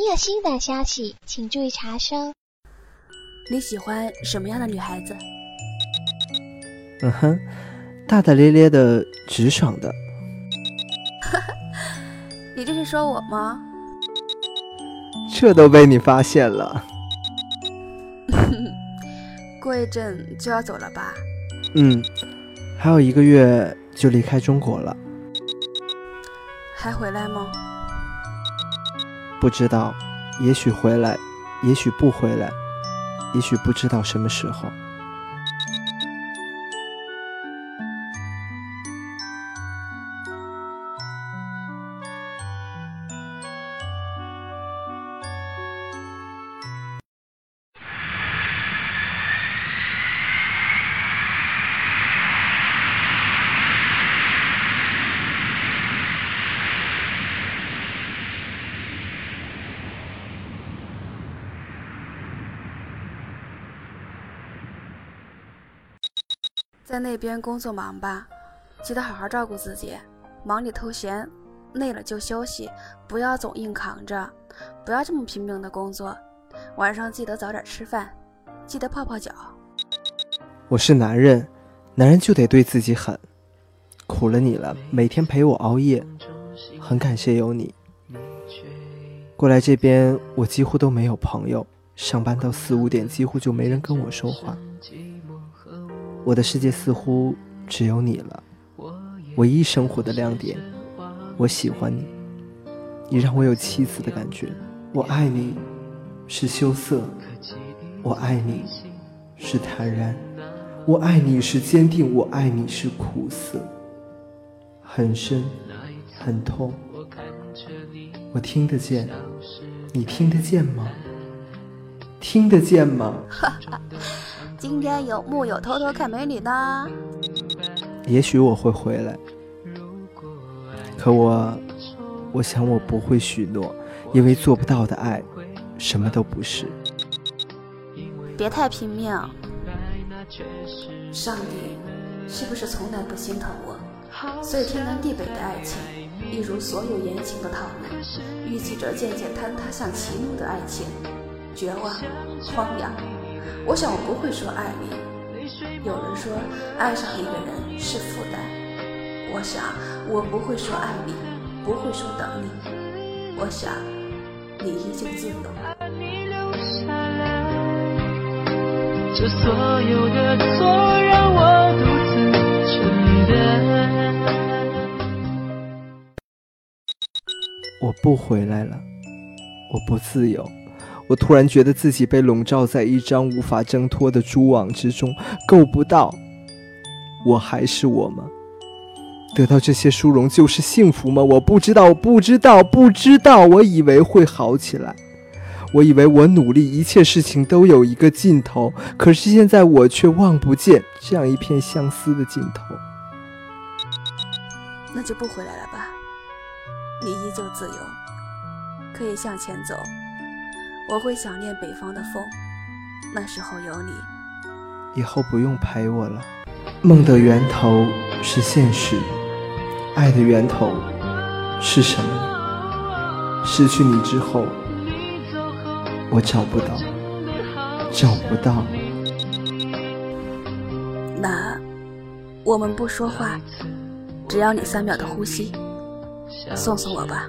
你有新的消息，请注意查收。你喜欢什么样的女孩子？嗯哼，大大咧咧的，直爽的。你这是说我吗？这都被你发现了。过一阵就要走了吧？嗯，还有一个月就离开中国了。还回来吗？不知道，也许回来，也许不回来，也许不知道什么时候。在那边工作忙吧，记得好好照顾自己，忙里偷闲，累了就休息，不要总硬扛着，不要这么拼命的工作。晚上记得早点吃饭，记得泡泡脚。我是男人，男人就得对自己狠。苦了你了，每天陪我熬夜，很感谢有你。过来这边，我几乎都没有朋友，上班到四五点，几乎就没人跟我说话。我的世界似乎只有你了，唯一生活的亮点。我喜欢你，你让我有妻子的感觉。我爱你，是羞涩；我爱你，是坦然；我爱你是坚定；我爱你是苦涩，很深，很痛。我听得见，你听得见吗？听得见吗？今天有木有偷偷看美女呢？也许我会回来，可我，我想我不会许诺，因为做不到的爱，什么都不是。别太拼命。上帝是不是从来不心疼我？所以天南地北的爱情，一如所有言情的套路，预计着渐渐坍塌向歧路的爱情，绝望，荒凉。我想我不会说爱你。有人说爱上一个人是负担，我想我不会说爱你，不会说等你。我想你已经自由。这所有的错让我独自承担。我不回来了，我不自由。我突然觉得自己被笼罩在一张无法挣脱的蛛网之中，够不到。我还是我吗？得到这些殊荣就是幸福吗？我不知道，不知道，不知道。我以为会好起来，我以为我努力，一切事情都有一个尽头。可是现在我却望不见这样一片相思的尽头。那就不回来了吧，你依旧自由，可以向前走。我会想念北方的风，那时候有你。以后不用陪我了。梦的源头是现实，爱的源头是什么？失去你之后，我找不到，找不到。那我们不说话，只要你三秒的呼吸，送送我吧。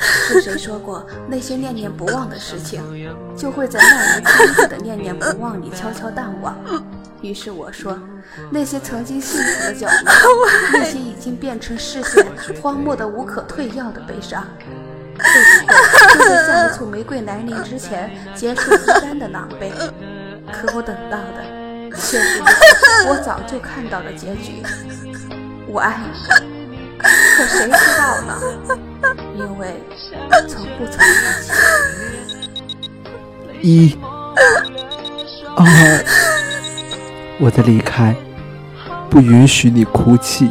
是谁说过那些念念不忘的事情，就会在漫无边际的念念不忘里悄悄淡忘？于是我说，那些曾经幸福的角落，那些已经变成视线荒漠的无可退药的悲伤，会不会就在下一簇玫瑰来临之前结束孤单的狼狈？可我等到的，却是我早就看到的结局。我爱你。可谁知道呢？因为从不曾一起。一、二，我的离开不允许你哭泣。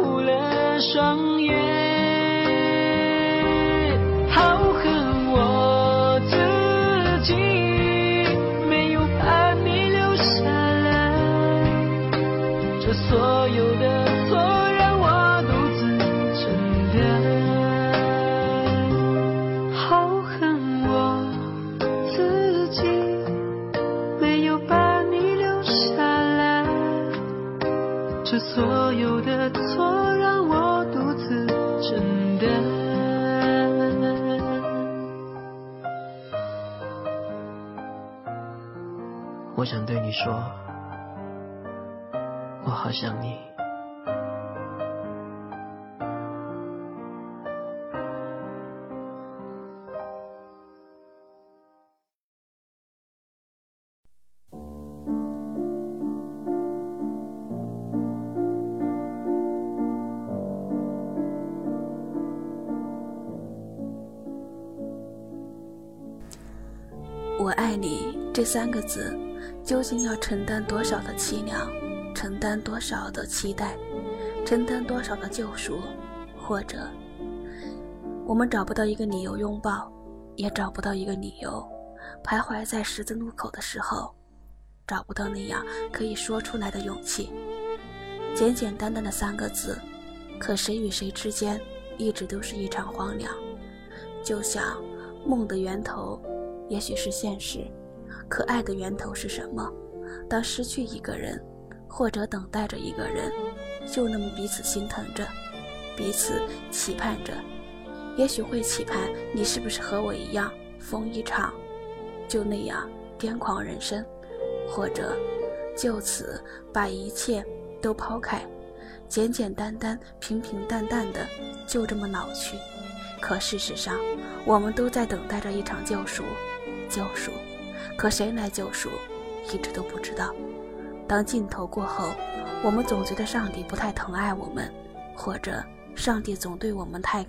糊了双眼。这所有的错让我独自承担。我想对你说，我好想你。这三个字，究竟要承担多少的凄凉，承担多少的期待，承担多少的救赎，或者，我们找不到一个理由拥抱，也找不到一个理由，徘徊在十字路口的时候，找不到那样可以说出来的勇气。简简单单的三个字，可谁与谁之间，一直都是一场荒凉，就像梦的源头。也许是现实，可爱的源头是什么？当失去一个人，或者等待着一个人，就那么彼此心疼着，彼此期盼着。也许会期盼你是不是和我一样，疯一场，就那样癫狂人生，或者就此把一切都抛开，简简单单、平平淡淡的，就这么老去。可事实上，我们都在等待着一场救赎。救赎，可谁来救赎，一直都不知道。当镜头过后，我们总觉得上帝不太疼爱我们，或者上帝总对我们太，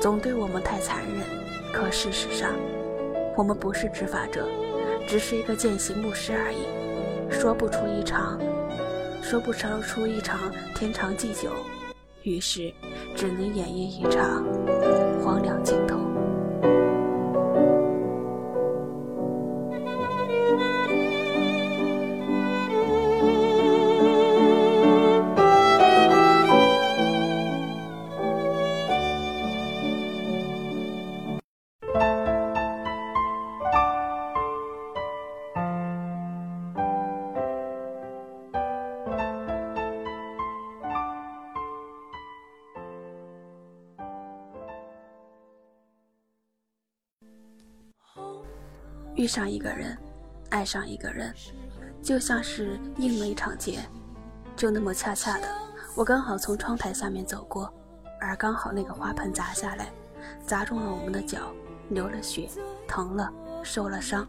总对我们太残忍。可事实上，我们不是执法者，只是一个见习牧师而已，说不出一场，说不成出一场天长地久，于是只能演绎一场遇上一个人，爱上一个人，就像是应了一场劫，就那么恰恰的，我刚好从窗台下面走过，而刚好那个花盆砸下来，砸中了我们的脚，流了血，疼了，受了伤，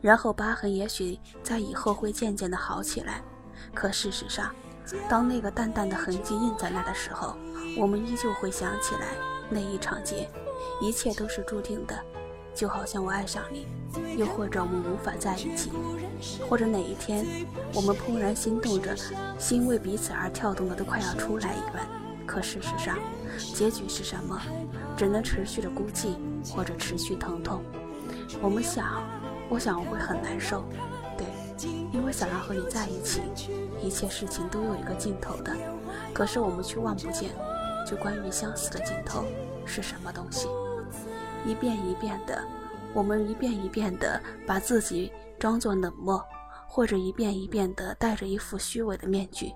然后疤痕也许在以后会渐渐的好起来，可事实上，当那个淡淡的痕迹印在那的时候，我们依旧会想起来那一场劫，一切都是注定的。就好像我爱上你，又或者我们无法在一起，或者哪一天我们怦然心动着，心为彼此而跳动的都快要出来一般。可事实上，结局是什么？只能持续的孤寂，或者持续疼痛。我们想，我想我会很难受，对，因为想要和你在一起，一切事情都有一个尽头的。可是我们却望不见，就关于相思的尽头是什么东西？一遍一遍的，我们一遍一遍的把自己装作冷漠，或者一遍一遍的戴着一副虚伪的面具。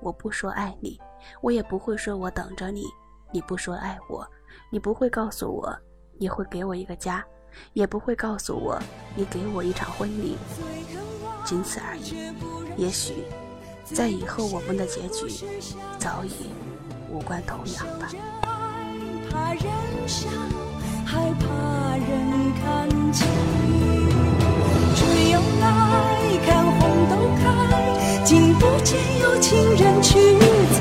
我不说爱你，我也不会说我等着你。你不说爱我，你不会告诉我你会给我一个家，也不会告诉我你给我一场婚礼，仅此而已。也许，在以后我们的结局早已无关痛痒吧。害怕人看清，春又来看红豆开，竟不见有情人去采。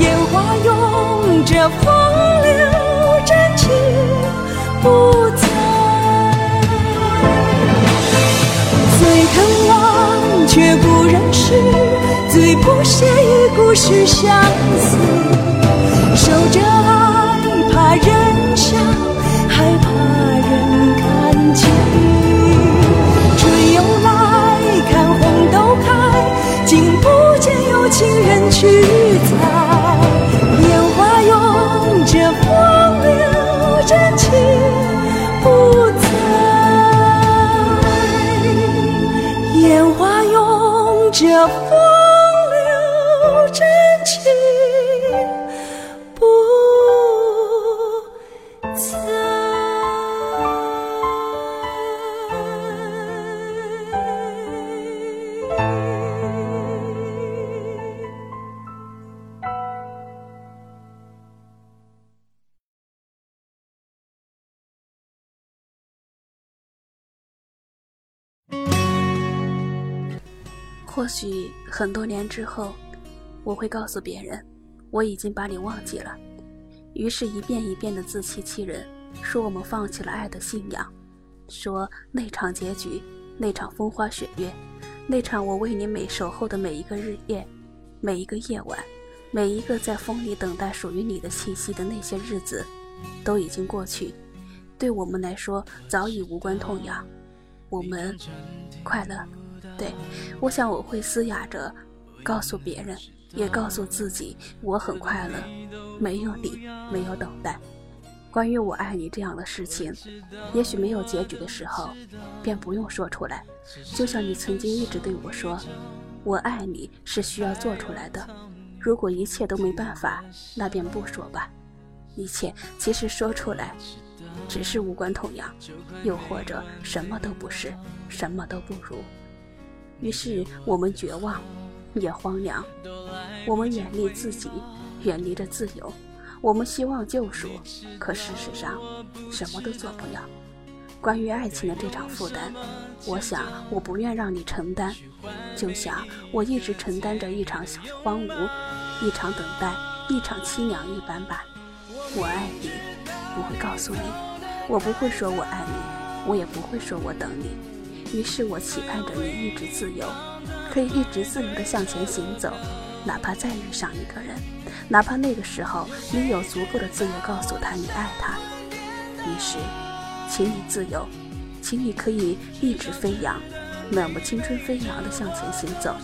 烟花拥着风流，真情不在。最疼。却古人诗，最不屑与故事相思。守着爱，怕人笑，害怕。或许很多年之后，我会告诉别人，我已经把你忘记了。于是，一遍一遍的自欺欺人，说我们放弃了爱的信仰，说那场结局，那场风花雪月，那场我为你每守候的每一个日夜，每一个夜晚，每一个在风里等待属于你的气息的那些日子，都已经过去，对我们来说早已无关痛痒。我们快乐。对，我想我会嘶哑着告诉别人，也告诉自己，我很快乐，没有你，没有等待。关于我爱你这样的事情，也许没有结局的时候，便不用说出来。就像你曾经一直对我说，我爱你是需要做出来的。如果一切都没办法，那便不说吧。一切其实说出来，只是无关痛痒，又或者什么都不是，什么都不如。于是我们绝望，也荒凉。我们远离自己，远离着自由。我们希望救赎，可事实上什么都做不了。关于爱情的这场负担，我想我不愿让你承担，就像我一直承担着一场荒芜、一场等待、一场凄凉一般吧。我爱你，不会告诉你，我不会说我爱你，我也不会说我等你。于是我期盼着你一直自由，可以一直自由地向前行走，哪怕再遇上一个人，哪怕那个时候你有足够的自由告诉他你爱他。于是，请你自由，请你可以一直飞扬，那么青春飞扬地向前行走，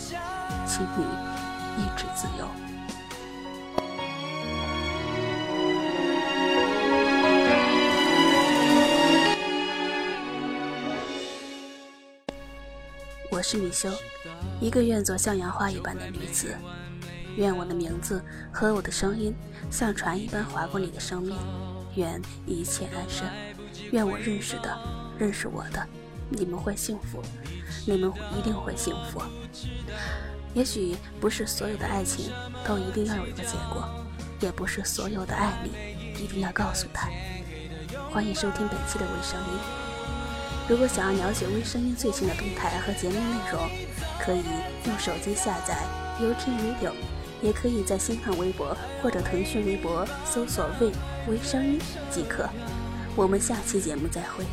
请你一直自由。我是米修，一个愿做向阳花一般的女子。愿我的名字和我的声音像船一般划过你的生命。愿一切安生。愿我认识的、认识我的，你们会幸福，你们一定会幸福。也许不是所有的爱情都一定要有一个结果，也不是所有的爱你一定要告诉他。欢迎收听本期的微声音。如果想要了解微声音最新的动态和节目内容，可以用手机下载有听有有，也可以在新浪微博或者腾讯微博搜索“微微声音”即可。我们下期节目再会。